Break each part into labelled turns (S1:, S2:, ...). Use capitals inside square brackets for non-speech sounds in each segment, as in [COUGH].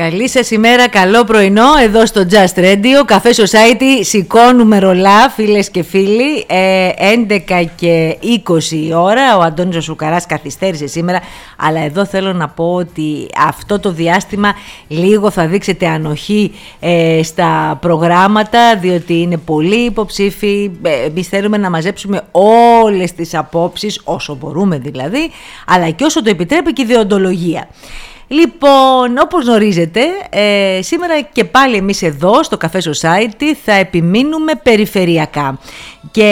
S1: Καλή σας ημέρα, καλό πρωινό εδώ στο Just Radio, Café Society, σηκώνουμε ρολά φίλες και φίλοι, ε, 11 και 20 η ώρα, ο Αντώνης Σουκαράς καθυστέρησε σήμερα, αλλά εδώ θέλω να πω ότι αυτό το διάστημα λίγο θα δείξετε ανοχή ε, στα προγράμματα, διότι είναι πολλοί υποψήφοι, ε, εμείς θέλουμε να μαζέψουμε όλες τις απόψεις, όσο μπορούμε δηλαδή, αλλά και όσο το επιτρέπει και η διοντολογία. Λοιπόν, όπως γνωρίζετε, ε, σήμερα και πάλι εμείς εδώ στο Café Society θα επιμείνουμε περιφερειακά. Και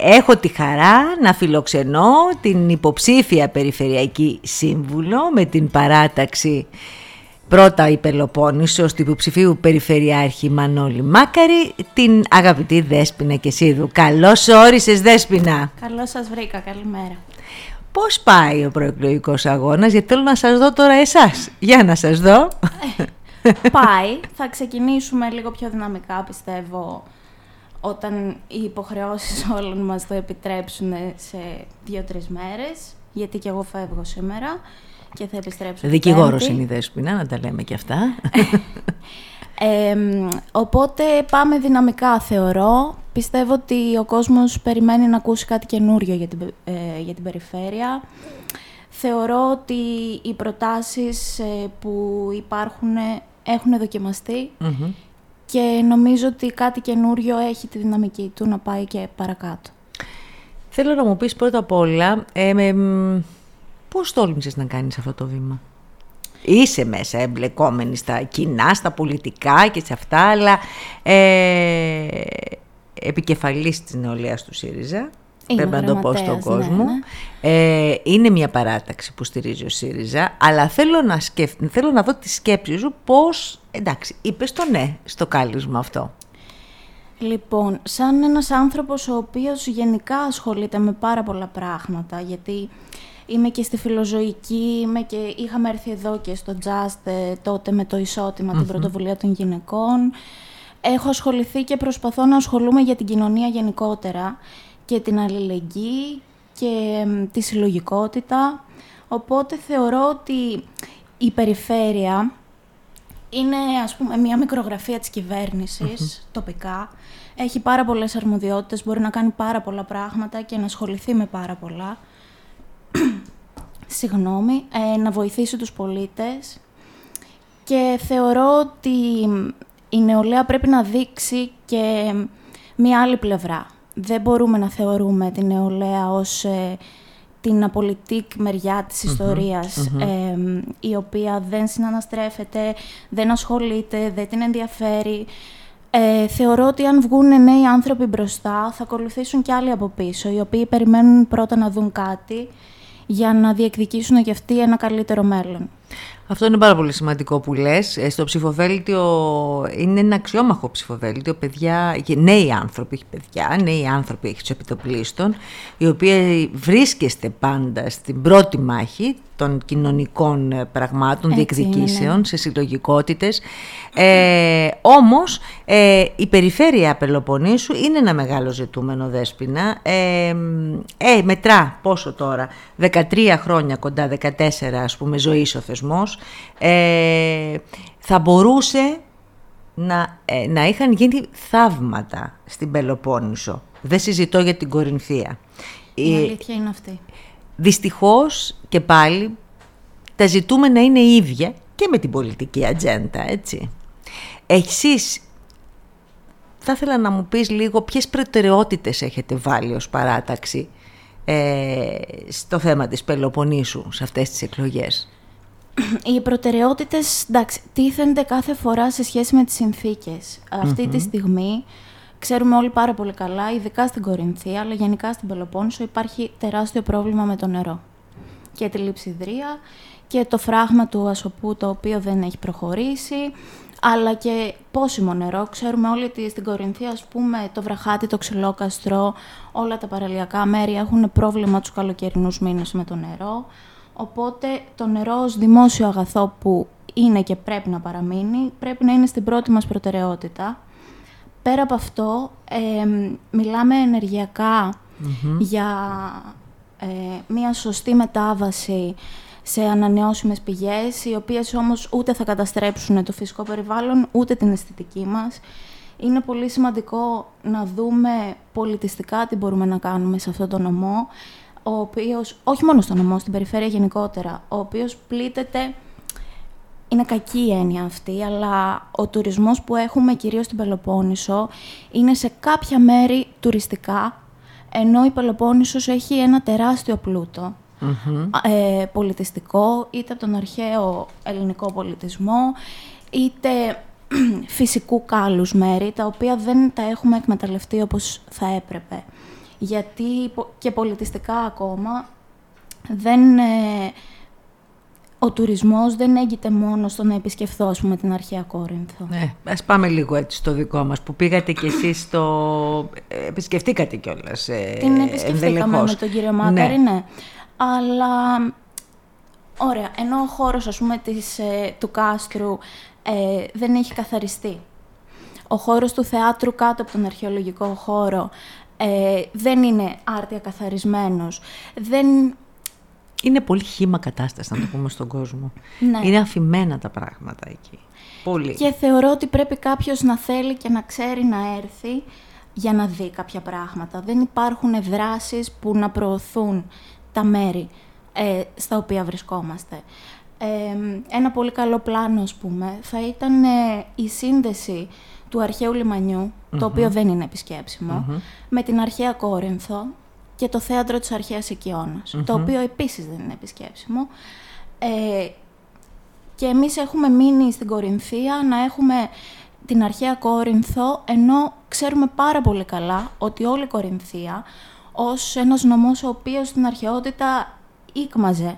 S1: έχω τη χαρά να φιλοξενώ την υποψήφια περιφερειακή σύμβουλο με την παράταξη πρώτα η Πελοπόννησος του υποψηφίου Περιφερειάρχη Μανώλη Μάκαρη, την αγαπητή Δέσποινα Κεσίδου. Καλώς όρισες Δέσποινα.
S2: Καλώς σας βρήκα, καλημέρα.
S1: Πώς πάει ο προεκλογικός αγώνας, γιατί θέλω να σας δω τώρα εσάς. Για να σας δω.
S2: Ε, πάει. Θα ξεκινήσουμε λίγο πιο δυναμικά, πιστεύω, όταν οι υποχρεώσεις όλων μας το επιτρέψουν σε δύο-τρεις μέρες, γιατί και εγώ φεύγω σήμερα και θα επιστρέψω.
S1: Δικηγόρος είναι η Δέσποινα, να τα λέμε και αυτά.
S2: Οπότε πάμε δυναμικά θεωρώ. Πιστεύω ότι ο κόσμος περιμένει να ακούσει κάτι καινούριο για την, ε, για την περιφέρεια. Θεωρώ ότι οι προτάσεις ε, που υπάρχουν έχουν και νομίζω ότι κάτι καινούριο έχει τη δυναμική του να πάει και παρακάτω.
S1: Θέλω να μου πεις πρώτα απ' όλα, ε, πώς τόλμησες να κάνεις αυτό το βήμα; Είσαι μέσα εμπλεκόμενη στα κοινά, στα πολιτικά και σε αυτά, αλλά ε, επικεφαλής της νεολαίας του ΣΥΡΙΖΑ, πρέπει να το πω στον ναι, κόσμο. Ναι. Ε, είναι μια παράταξη που στηρίζει ο ΣΥΡΙΖΑ, αλλά θέλω να, σκεφ... θέλω να δω τη σκέψη σου πώς, εντάξει, είπες το ναι στο κάλισμα αυτό.
S2: Λοιπόν, σαν ένας άνθρωπος ο οποίος γενικά ασχολείται με πάρα πολλά πράγματα, γιατί Είμαι και στη φιλοζωική, είμαι και είχαμε έρθει εδώ και στο Just ε, τότε με το ισοτημα την πρωτοβουλία των γυναικών. Έχω ασχοληθεί και προσπαθώ να ασχολούμαι για την κοινωνία γενικότερα και την αλληλεγγύη και τη συλλογικότητα. Οπότε θεωρώ ότι η περιφέρεια είναι ας πούμε μια μικρογραφία της κυβέρνησης τοπικά. Έχει πάρα πολλές αρμοδιότητες, μπορεί να κάνει πάρα πολλά πράγματα και να ασχοληθεί με πάρα πολλά [CLEARS THROAT] συγγνώμη, ε, να βοηθήσει τους πολίτες και θεωρώ ότι η νεολαία πρέπει να δείξει και μία άλλη πλευρά. Δεν μπορούμε να θεωρούμε την νεολαία ως ε, την απολυτικ μεριά της ιστοριας η οποία δεν συναναστρέφεται, δεν ασχολείται, δεν την ενδιαφέρει. Ε, θεωρώ ότι αν βγουν νέοι άνθρωποι μπροστά, θα ακολουθήσουν και άλλοι από πίσω, οι οποίοι περιμένουν πρώτα να δουν κάτι για να διεκδικήσουν και αυτοί ένα καλύτερο μέλλον.
S1: Αυτό είναι πάρα πολύ σημαντικό που λες. Ε, στο ψηφοδέλτιο είναι ένα αξιόμαχο ψηφοδέλτιο, παιδιά, νέοι άνθρωποι, έχει παιδιά, νέοι άνθρωποι έχει τους επιτοπλίστων, οι οποίοι βρίσκεστε πάντα στην πρώτη μάχη των κοινωνικών ε, πραγμάτων, διεκδικήσεων, ναι. σε συλλογικότητες. Ε, όμως ε, η περιφέρεια Πελοποννήσου είναι ένα μεγάλο ζητούμενο δέσποινα. Ε, ε, μετρά πόσο τώρα, 13 χρόνια κοντά, 14 ας πούμε ζωής ο θεσμός. Ε, θα μπορούσε να, ε, να είχαν γίνει θαύματα στην Πελοπόννησο. Δεν συζητώ για την Κορινθία.
S2: Η αλήθεια είναι αυτή.
S1: Δυστυχώς και πάλι τα ζητούμενα είναι ίδια και με την πολιτική ατζέντα, έτσι. Εσείς θα ήθελα να μου πεις λίγο ποιες προτεραιότητες έχετε βάλει ως παράταξη ε, στο θέμα της Πελοποννήσου σε αυτές τις εκλογές;
S2: Οι προτεραιότητες, εντάξει, τίθενται κάθε φορά σε σχέση με τις συνθήκες. τη στιγμή ξέρουμε όλοι πάρα πολύ καλά, ειδικά στην Κορινθία, αλλά γενικά στην Πελοπόννησο υπάρχει τεράστιο πρόβλημα με το νερό και τη λειψιδρία και το φράγμα του ασοπού το οποίο δεν έχει προχωρήσει, αλλά και πόσιμο νερό. Ξέρουμε όλοι ότι στην Κορινθία, ας πούμε, το βραχάτι, το ξυλόκαστρο, όλα τα παραλιακά μέρη έχουν πρόβλημα τους καλοκαιρινούς μήνες με το νερό. Οπότε το νερό ως δημόσιο αγαθό που είναι και πρέπει να παραμείνει, πρέπει να είναι στην πρώτη μας προτεραιότητα. Πέρα από αυτό, μιλάμε για ε, μια σωστή μετάβαση σε ανανεώσιμες πηγές, οι οποίες όμως ούτε θα καταστρέψουν το φυσικό περιβάλλον, ούτε την αισθητική μας. Είναι πολύ σημαντικό να δούμε πολιτιστικά τι μπορούμε να κάνουμε σε αυτό το νομό, ο οποίος, όχι μόνο στο νομό, στην περιφέρεια γενικότερα, ο οποίος πλήττεται, είναι κακή η έννοια αυτή, αλλά ο τουρισμός που έχουμε κυρίως στην Πελοπόννησο είναι σε κάποια μέρη τουριστικά, ενώ η Πελοπόννησος έχει ένα τεράστιο ε, πολιτιστικό, είτε από τον αρχαίο ελληνικό πολιτισμό, είτε [CLEARS THROAT] φυσικού κάλους μέρη, τα οποία δεν τα έχουμε εκμεταλλευτεί όπως θα έπρεπε. Γιατί και πολιτιστικά ακόμα δεν, ε, ο τουρισμός δεν έγκυται μόνο στο να επισκεφθώ ας πούμε, την αρχαία Κόρινθο.
S1: Ναι, ας πάμε λίγο έτσι στο δικό μας, που πήγατε κι εσείς στο... Ε, επισκεφτήκατε κιόλας ε,
S2: Την επισκεφτήκαμε με τον κύριο Μάκαρη, ναι. ναι. Αλλά, ωραία, ενώ ο χώρος ας πούμε της, του κάστρου ε, δεν έχει καθαριστεί. Ο χώρος του θεάτρου κάτω από τον αρχαιολογικό χώρο ε, δεν είναι άρτια καθαρισμένος. Δεν...
S1: Είναι πολύ χήμα κατάσταση, να το πούμε στον κόσμο.
S2: Ναι.
S1: Είναι αφημένα τα πράγματα εκεί. Πολύ.
S2: Και θεωρώ ότι πρέπει κάποιος να θέλει και να ξέρει να έρθει για να δει κάποια πράγματα. Δεν υπάρχουν δράσεις που να προωθούν τα μέρη ε, στα οποία βρισκόμαστε ένα πολύ καλό πλάνο, ας πούμε, θα ήταν ε, η σύνδεση του αρχαίου το οποίο δεν είναι με την αρχαία Κόρινθο και το θέατρο της αρχαίας το οποίο επίσης δεν είναι επισκέψιμο. Ε, και εμείς έχουμε μείνει στην Κορινθία να έχουμε την αρχαία Κόρινθο, ενώ ξέρουμε πάρα πολύ καλά ότι όλη η Κορινθία, ως ένας νομός ο οποίος στην αρχαιότητα ήκμαζε.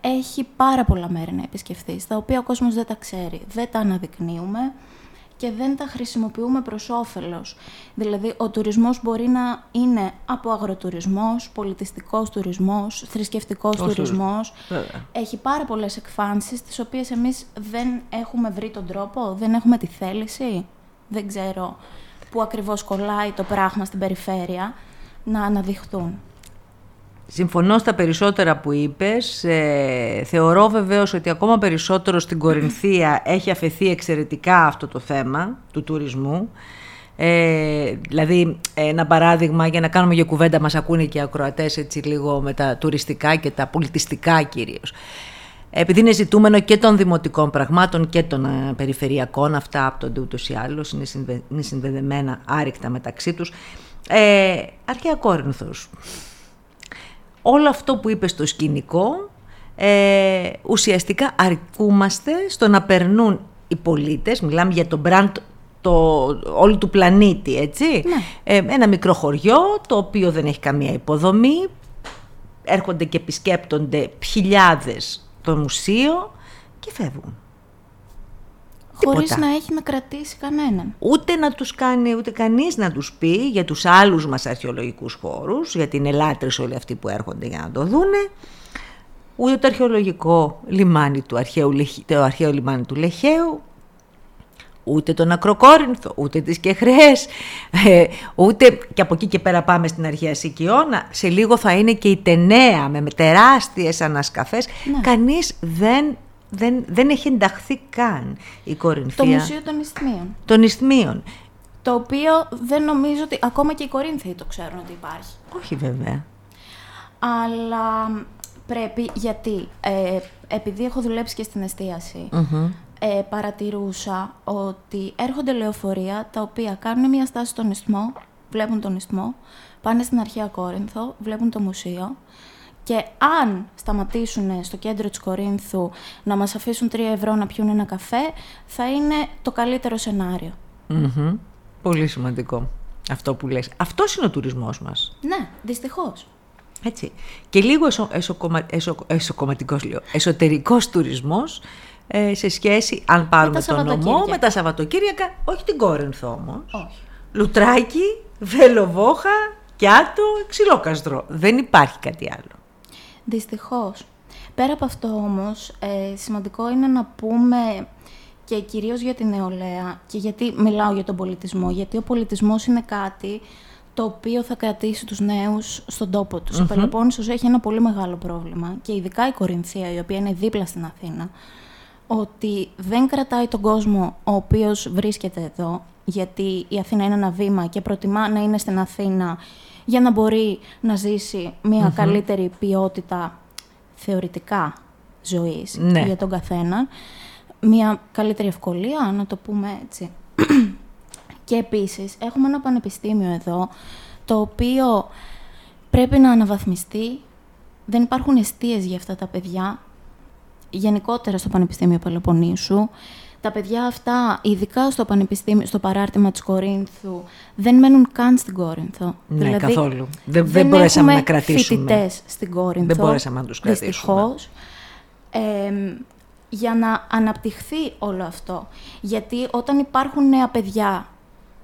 S2: Έχει πάρα πολλά μέρη να επισκεφθείς, τα οποία ο κόσμος δεν τα ξέρει, δεν τα αναδεικνύουμε και δεν τα χρησιμοποιούμε προς όφελος. Δηλαδή, ο τουρισμός μπορεί να είναι από αγροτουρισμός, πολιτιστικός τουρισμός, θρησκευτικός τουρισμός. Έχει πάρα πολλές εκφάνσεις, τις οποίες εμείς δεν έχουμε βρει τον τρόπο, δεν έχουμε τη θέληση, δεν ξέρω πού ακριβώς κολλάει το πράγμα στην περιφέρεια, να αναδειχθούν.
S1: Συμφωνώ στα περισσότερα που είπες. Ε, θεωρώ βεβαίως ότι ακόμα περισσότερο στην Κορινθία έχει αφαιθεί εξαιρετικά αυτό το θέμα του τουρισμού. Ε, δηλαδή, ένα παράδειγμα για να κάνουμε για κουβέντα μας ακούνε και οι ακροατές έτσι λίγο με τα τουριστικά και τα πολιτιστικά κυρίως. Επειδή είναι ζητούμενο και των δημοτικών πραγμάτων και των ε, περιφερειακών, αυτά από τον ούτως ή άλλως, είναι, συνδεδεμένα άρρηκτα μεταξύ τους. Ε, αρχαία Κόρινθος όλο αυτό που είπες στο σκηνικό, ε, ουσιαστικά αρκούμαστε στο να περνούν οι πολίτες, μιλάμε για το brand το, όλου του πλανήτη, έτσι.
S2: Ναι.
S1: Ε, ένα μικρό χωριό, το οποίο δεν έχει καμία υποδομή, έρχονται και επισκέπτονται χιλιάδες το μουσείο και φεύγουν.
S2: Χωρίς να έχει να κρατήσει κανέναν.
S1: Ούτε να τους κάνει, ούτε κανείς να τους πει για τους άλλους μας αρχαιολογικούς χώρους, για την ελάτρες όλοι αυτοί που έρχονται για να το δούνε, ούτε το αρχαιολογικό λιμάνι του αρχαίου, το αρχαίο λιμάνι του Λεχαίου, ούτε τον Ακροκόρινθο, ούτε τις Κεχρές, ε, ούτε και από εκεί και πέρα πάμε στην αρχαία Σικιώνα, σε λίγο θα είναι και η Τενέα με τεράστιες ανασκαφές, ναι. κανείς δεν δεν, δεν έχει ενταχθεί καν η Κορινθία.
S2: Το Μουσείο των Ισθμίων.
S1: Των Ισθμίων.
S2: Το οποίο δεν νομίζω ότι ακόμα και οι Κορίνθιοι το ξέρουν ότι υπάρχει.
S1: Όχι βέβαια.
S2: Αλλά πρέπει, γιατί ε, επειδή έχω δουλέψει και στην εστίαση, ε, παρατηρούσα ότι έρχονται λεωφορεία τα οποία κάνουν μια στάση στον Ισθμό, βλέπουν τον Ισθμό, πάνε στην αρχαία Κόρινθο, βλέπουν το μουσείο και αν σταματήσουν στο κέντρο της Κορίνθου να μας αφήσουν 3 ευρώ να πιούν ένα καφέ, θα είναι το καλύτερο
S1: Πολύ σημαντικό αυτό που λες. Αυτός είναι ο τουρισμός μας.
S2: Ναι, δυστυχώς.
S1: Έτσι. Και λίγο εσω, εσωκομμα, εσω, εσωκομματικός λέω, εσωτερικός τουρισμός ε, σε σχέση, αν πάρουμε τον νομό, με τα Σαββατοκύριακα, όχι την Κόρινθο όμως.
S2: Όχι.
S1: Λουτράκι, Βελοβόχα, Κιάτο, Ξυλόκαστρο. Δεν υπάρχει κάτι άλλο.
S2: Δυστυχώς. Πέρα από αυτό όμως, ε, σημαντικό είναι να πούμε και κυρίως για την νεολαία και γιατί μιλάω για τον πολιτισμό, γιατί ο πολιτισμός είναι κάτι το οποίο θα κρατήσει τους νέους στον τόπο τους. Ο Πελοπόννησος έχει ένα πολύ μεγάλο πρόβλημα και ειδικά η Κορινθία, η οποία είναι δίπλα στην Αθήνα, ότι δεν κρατάει τον κόσμο ο οποίος βρίσκεται εδώ, γιατί η Αθήνα είναι ένα βήμα και προτιμά να είναι στην Αθήνα για να μπορεί να ζήσει μια καλύτερη ποιότητα θεωρητικά ζωής
S1: Ναι.
S2: για τον καθένα. Μια καλύτερη ευκολία, να το πούμε έτσι. [CLEARS THROAT] και επίσης έχουμε ένα πανεπιστήμιο εδώ, το οποίο πρέπει να αναβαθμιστεί. Δεν υπάρχουν αιστείες για αυτά τα παιδιά, γενικότερα στο Πανεπιστήμιο Πελοποννήσου. Τα παιδιά αυτά, ειδικά στο πανεπιστήμιο, στο παράρτημα της Κορίνθου, δεν μένουν καν στην Κόρινθο.
S1: Ναι, καθόλου. Δεν- δεν μπορέσαμε
S2: έχουμε
S1: να κρατήσουμε.
S2: φοιτητές στην Κόρινθο.
S1: Δεν μπορέσαμε να τους κρατήσουμε.
S2: Δυστυχώς. Εμ, για να αναπτυχθεί όλο αυτό. Γιατί όταν υπάρχουν νέα παιδιά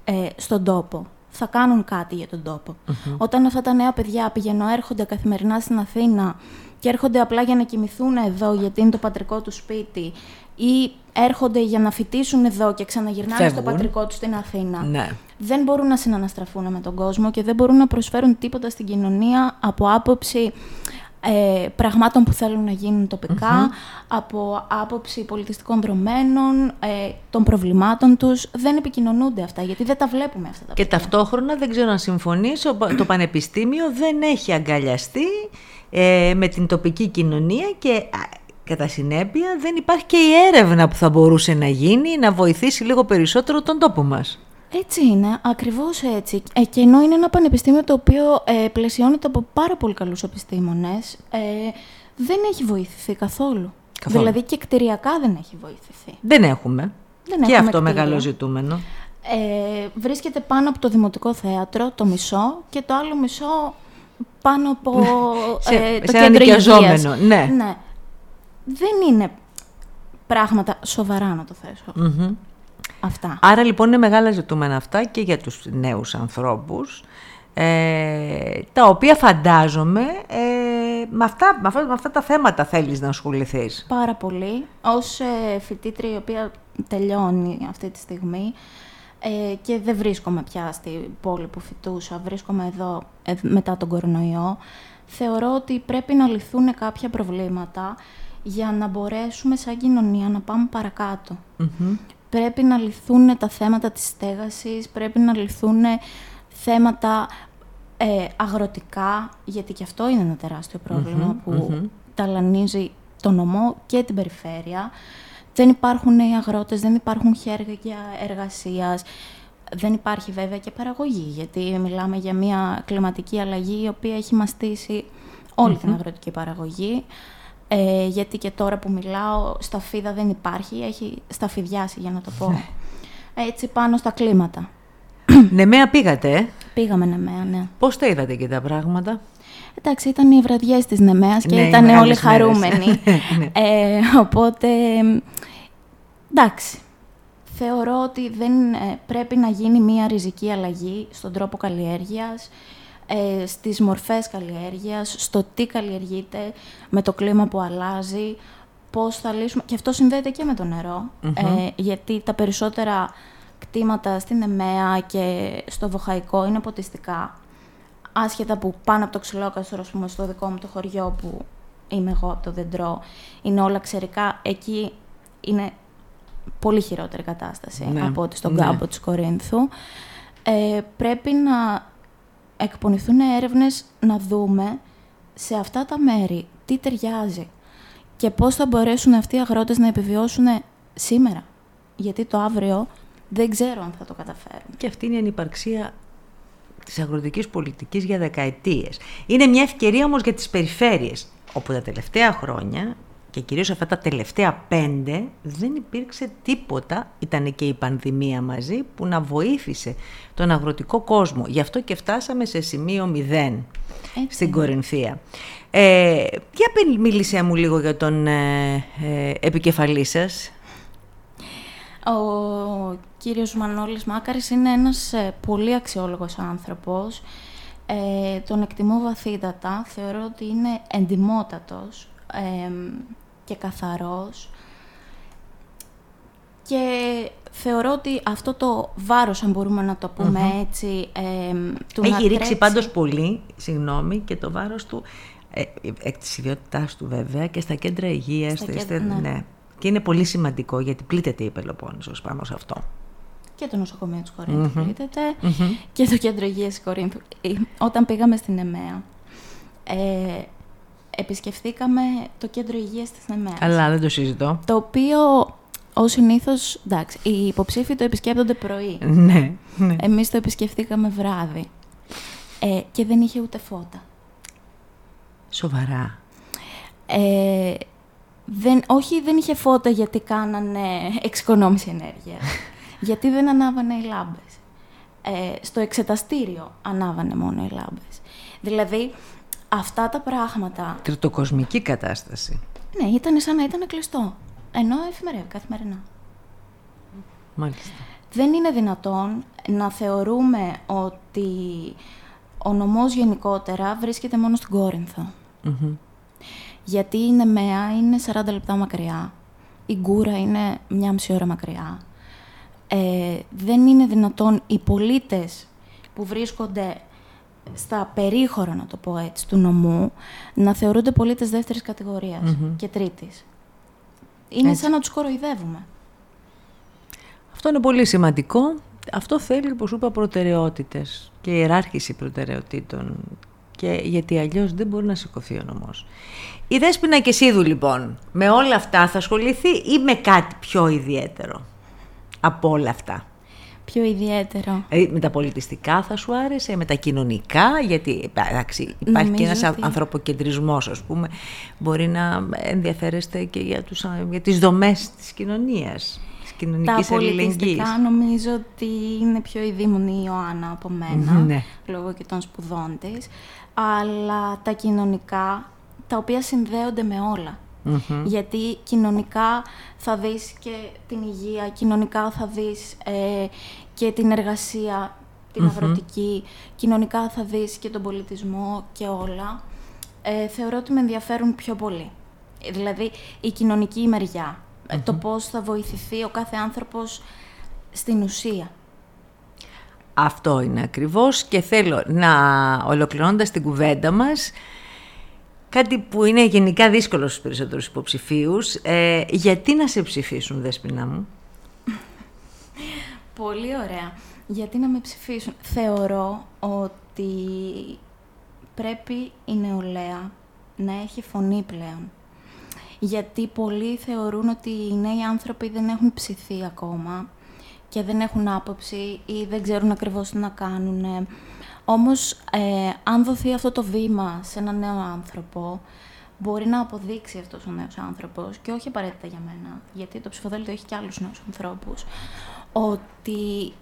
S2: ε, στον τόπο, θα κάνουν κάτι για τον τοπο Όταν αυτά τα νέα παιδιά πηγαίνουν, έρχονται καθημερινά στην Αθήνα και έρχονται απλά για να κοιμηθούν εδώ γιατί είναι το πατρικό του σπίτι ή έρχονται για να φοιτήσουν εδώ και ξαναγυρνάνε στο
S1: Φεύγουν.
S2: πατρικό τους στην Αθήνα.
S1: Ναι.
S2: Δεν μπορούν να συναναστραφούν με τον κόσμο και δεν μπορούν να προσφέρουν τίποτα στην κοινωνία από άποψη ε, πραγμάτων που θέλουν να γίνουν τοπικά, από άποψη πολιτιστικών δρομένων, ε, των προβλημάτων τους. Δεν επικοινωνούνται αυτά, γιατί δεν τα βλέπουμε αυτά τα
S1: Και
S2: παιδιά.
S1: ταυτόχρονα δεν ξέρω να συμφωνήσω, το Πανεπιστήμιο δεν έχει αγκαλιαστεί ε, με την τοπική κοινωνία και α, κατά συνέπεια δεν υπάρχει και η έρευνα που θα μπορούσε να γίνει να βοηθήσει λίγο περισσότερο τον τόπο μας.
S2: Έτσι είναι, ακριβώς έτσι. Ε, και ενώ είναι ένα πανεπιστήμιο το οποίο ε, πλαισιώνεται από πάρα πολύ καλούς επιστήμονες, ε, δεν έχει βοηθηθεί καθόλου.
S1: Καθόλου.
S2: Δηλαδή και κτηριακά δεν έχει βοηθηθεί.
S1: Δεν έχουμε.
S2: Δεν
S1: και
S2: έχουμε
S1: αυτό
S2: κτίριο.
S1: μεγάλο ζητούμενο.
S2: Ε, βρίσκεται πάνω από το Δημοτικό Θέατρο, το μισό, και το άλλο μισό πάνω από
S1: Σε-
S2: ε, το
S1: σε ένα
S2: κέντρο
S1: νοικιαζόμενο,
S2: υγείας.
S1: ναι.
S2: Δεν είναι πράγματα σοβαρά να το θέσω.
S1: Μμμ.
S2: Αυτά.
S1: Άρα λοιπόν είναι μεγάλα ζητούμενα αυτά και για τους νέους ανθρώπους, ε, τα οποία φαντάζομαι ε, με, αυτά, με, αυτά, με αυτά τα θέματα θέλεις να ασχοληθείς.
S2: Πάρα πολύ. Ως ε, φοιτήτρια η οποία τελειώνει αυτή τη στιγμή ε, και δεν βρίσκομαι πια στη πόλη που φοιτούσα, βρίσκομαι εδώ ε, μετά τον κορονοϊό, θεωρώ ότι πρέπει να λυθούν κάποια προβλήματα για να μπορέσουμε σαν κοινωνία να πάμε παρακάτω. Πρέπει να λυθούν τα θέματα της στέγασης, πρέπει να λυθούν θέματα ε, αγροτικά, γιατί και αυτό είναι ένα τεράστιο πρόβλημα που ταλανίζει το νομό και την περιφέρεια. Δεν υπάρχουν νέοι αγρότες, δεν υπάρχουν χέρια εργασίας, δεν υπάρχει βέβαια και παραγωγή, γιατί μιλάμε για μια κλιματική αλλαγή η οποία έχει μαστίσει όλη την αγροτική παραγωγή. Ε, γιατί και τώρα που μιλάω, στα φίδα δεν υπάρχει, έχει σταφυδιάσει για να το πω. Έτσι πάνω στα κλίματα.
S1: Νεμαία πήγατε, ε;
S2: Πήγαμε Νεμαία, ναι.
S1: Πώς τα είδατε και τα πράγματα;
S2: Εντάξει, ήταν οι βραδιές της Νεμαίας και
S1: Ναι, οι
S2: ήταν όλοι
S1: μεγάλες μέρες.
S2: χαρούμενοι. [LAUGHS]
S1: Ναι.
S2: ε, οπότε, εντάξει. Θεωρώ ότι δεν ε, πρέπει να γίνει μία ριζική αλλαγή στον τρόπο καλλιέργειας, ε, στις μορφές καλλιέργειας, στο τι καλλιεργείται, με το κλίμα που αλλάζει, πώς θα λύσουμε... Και αυτό συνδέεται και με το νερο ε, γιατί τα περισσότερα κτήματα στην Εμέα και στο Βοχαϊκό είναι ποτιστικά. Άσχετα που πάνω από το ξυλόκαστρο, ας πούμε, στο δικό μου το χωριό που είμαι εγώ από το δεντρό, είναι όλα ξερικά, εκεί είναι πολύ χειρότερη κατάσταση
S1: Ναι,
S2: από ότι στον
S1: ναι.
S2: κάμπο της Κορίνθου. Ε, πρέπει να εκπονηθούν έρευνες να δούμε σε αυτά τα μέρη τι ταιριάζει και πώς θα μπορέσουν αυτοί οι αγρότες να επιβιώσουν σήμερα. Γιατί το αύριο δεν ξέρω αν θα το καταφέρουν.
S1: Και αυτή είναι η ανυπαρξία της αγροτικής πολιτικής για δεκαετίες. Είναι μια ευκαιρία όμως για τις περιφέρειες, όπου τα τελευταία χρόνια και κυρίως αυτά τα τελευταία πέντε δεν υπήρξε τίποτα, ήταν και η πανδημία μαζί, που να βοήθησε τον αγροτικό κόσμο. Γι' αυτό και φτάσαμε σε σημείο μηδέν στην Κορινθία. Ε, για πε- μίλησέ μου λίγο για τον ε, ε, επικεφαλής σας;
S2: Ο κύριος Μανώλης Μάκαρης είναι ένας ε, πολύ αξιόλογος άνθρωπος. Ε, τον εκτιμώ βαθύτατα. Θεωρώ ότι είναι εντιμότατος ε, και καθαρός. Και θεωρώ ότι αυτό το βάρος, αν μπορούμε να το πούμε έτσι, ε, του
S1: Έχει
S2: να
S1: ρίξει
S2: τρέξει-
S1: πάντως πολύ, συγγνώμη, και το βάρος του, ε, εκ της ιδιότητάς του βέβαια, και στα κέντρα υγείας.
S2: Στα
S1: στα-
S2: κέντρα, ναι.
S1: ναι. Και είναι πολύ σημαντικό γιατί πλήττεται η Πελοπόννησος πάνω σε αυτό.
S2: και το νοσοκομείο της κορινθου πλήττεται και το κέντρο υγείας της Κορίνθου. Ε, Όταν πήγαμε στην ΕΜΕΑ, ε, επισκεφθήκαμε το κέντρο υγείας της ΕΜΕΑ.
S1: Αλλά δεν το συζητώ.
S2: Το οποίο, ως συνήθως, εντάξει, οι υποψήφοι το επισκέπτονται πρωί.
S1: Ναι, ναι.
S2: Εμείς το επισκεφθήκαμε βράδυ. Ε, και δεν είχε ούτε φώτα.
S1: Σοβαρά.
S2: Ε, δεν, όχι, δεν είχε φώτα γιατί κάνανε εξοικονόμηση ενέργειας. [LAUGHS] γιατί δεν ανάβανε οι λάμπες. Ε, στο εξεταστήριο ανάβανε μόνο οι λάμπες. Δηλαδή, αυτά τα πράγματα,
S1: Τριτοκοσμική κατάσταση.
S2: ναι, ήταν σαν να ήταν κλειστό. Ενώ εφημερεύει καθημερινά.
S1: Μάλιστα.
S2: Δεν είναι δυνατόν να θεωρούμε ότι ο νομός γενικότερα βρίσκεται μόνο στην Κόρινθο.
S1: Μμμ.
S2: Γιατί η Νεμαία είναι 40 λεπτά μακριά. Η Γκούρα είναι μια μισή ώρα μακριά. Ε, δεν είναι δυνατόν οι πολίτες που βρίσκονται στα περίχωρα, να το πω έτσι, του νομού, να θεωρούνται πολίτες δεύτερης κατηγορίας και τρίτης. Είναι
S1: Έτσι.
S2: σαν να τους κοροϊδεύουμε.
S1: Αυτό είναι πολύ σημαντικό. Αυτό θέλει, όπως σου είπα, προτεραιότητες και ιεράρχηση προτεραιοτήτων. Και γιατί αλλιώς δεν μπορεί να σηκωθεί ο νομός. Η Δέσποινα Κεσίδου, λοιπόν, με όλα αυτά θα ασχοληθεί ή με κάτι πιο ιδιαίτερο από όλα αυτά;
S2: Πιο ιδιαίτερο.
S1: Δηλαδή, με τα πολιτιστικά θα σου άρεσε, με τα κοινωνικά, γιατί εντάξει, υπάρχει και
S2: Νομίζω
S1: ένας
S2: ότι-
S1: ανθρωποκεντρισμός, ας πούμε, μπορεί να ενδιαφέρεστε και για, τους, για τις δομές της κοινωνίας, της
S2: Τα
S1: κοινωνικής αλληλεγγύης.
S2: πολιτιστικά νομίζω ότι είναι πιο ειδήμονη η Ιωάννα από μένα,
S1: Ναι.
S2: λόγω και των σπουδών της. Αλλά τα κοινωνικά, τα οποία συνδέονται με όλα. Γιατί κοινωνικά θα δεις και την υγεία, κοινωνικά θα δεις ε, και την εργασία, την αγροτική, κοινωνικά θα δεις και τον πολιτισμό και όλα. Ε, θεωρώ ότι με ενδιαφέρουν πιο πολύ. Ε, Δηλαδή, η κοινωνική μεριά. Ε, Το πώς θα βοηθηθεί ο κάθε άνθρωπος στην ουσία.
S1: Αυτό είναι ακριβώς και θέλω να ολοκληρώνοντας την κουβέντα μας κάτι που είναι γενικά δύσκολο στους περισσότερους υποψηφίους ε, γιατί να σε ψηφίσουν Δέσποινα μου; [LAUGHS]
S2: Πολύ ωραία. Γιατί να με ψηφίσουν; Θεωρώ ότι πρέπει η νεολαία να έχει φωνή πλέον. Γιατί πολλοί θεωρούν ότι οι νέοι άνθρωποι δεν έχουν ψηθεί ακόμα και δεν έχουν άποψη ή δεν ξέρουν ακριβώς τι να κάνουν. Όμως, ε, αν δοθεί αυτό το βήμα σε έναν νέο άνθρωπο, μπορεί να αποδείξει αυτός ο νέος άνθρωπος, και όχι απαραίτητα για μένα, γιατί το ψηφοδέλτιο έχει και άλλους νέους ανθρώπους, ότι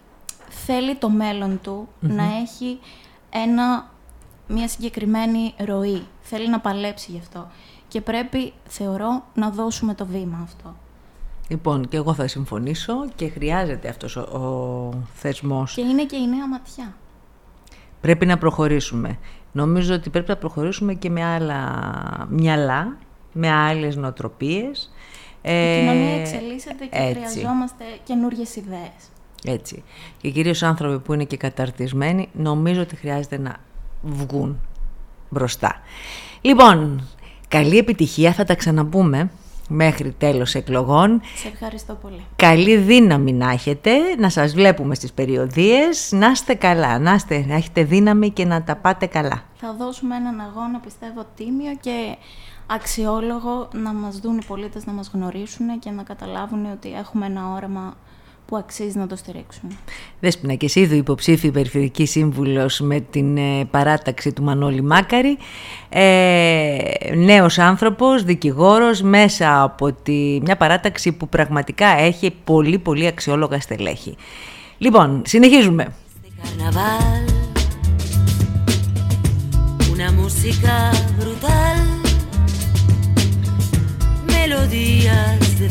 S2: θέλει το μέλλον του να έχει ένα, μια συγκεκριμένη ροή. Θέλει να παλέψει γι' αυτό. Και πρέπει, θεωρώ, να δώσουμε το βήμα αυτό.
S1: Λοιπόν και εγώ θα συμφωνήσω και χρειάζεται αυτός ο, ο θεσμός
S2: Και είναι και η νέα ματιά.
S1: πρέπει να προχωρήσουμε νομίζω ότι πρέπει να προχωρήσουμε και με άλλα μυαλά με άλλες νοοτροπίες
S2: Η
S1: Ε,
S2: κοινωνία εξελίσσεται και
S1: έτσι.
S2: χρειαζόμαστε καινούριε ιδέες.
S1: Έτσι. Και κυρίως άνθρωποι που είναι και καταρτισμένοι, νομίζω ότι χρειάζεται να βγουν μπροστά. Λοιπόν, καλή επιτυχία, θα τα ξαναπούμε μέχρι τέλος εκλογών.
S2: Σε ευχαριστώ πολύ.
S1: Καλή δύναμη να έχετε, να σας βλέπουμε στις περιοδίες, να είστε καλά, να, είστε, να έχετε δύναμη και να τα πάτε καλά.
S2: Θα δώσουμε έναν αγώνα, πιστεύω, τίμιο και αξιόλογο να μας δουν οι πολίτες, να μας γνωρίσουν και να καταλάβουν ότι έχουμε ένα όραμα που αξίζει να το στηρίξουν.
S1: Δέσποινα και εσύ είδου υποψήφι περιφερειακή σύμβουλος με την ε, παράταξη του Μανώλη Μάκαρη. Ε, νέος άνθρωπος, δικηγόρος, μέσα από τη, μια παράταξη που πραγματικά έχει πολύ πολύ αξιόλογα στελέχη. Λοιπόν, συνεχίζουμε.
S3: Este carnaval, una música brutal, melodías de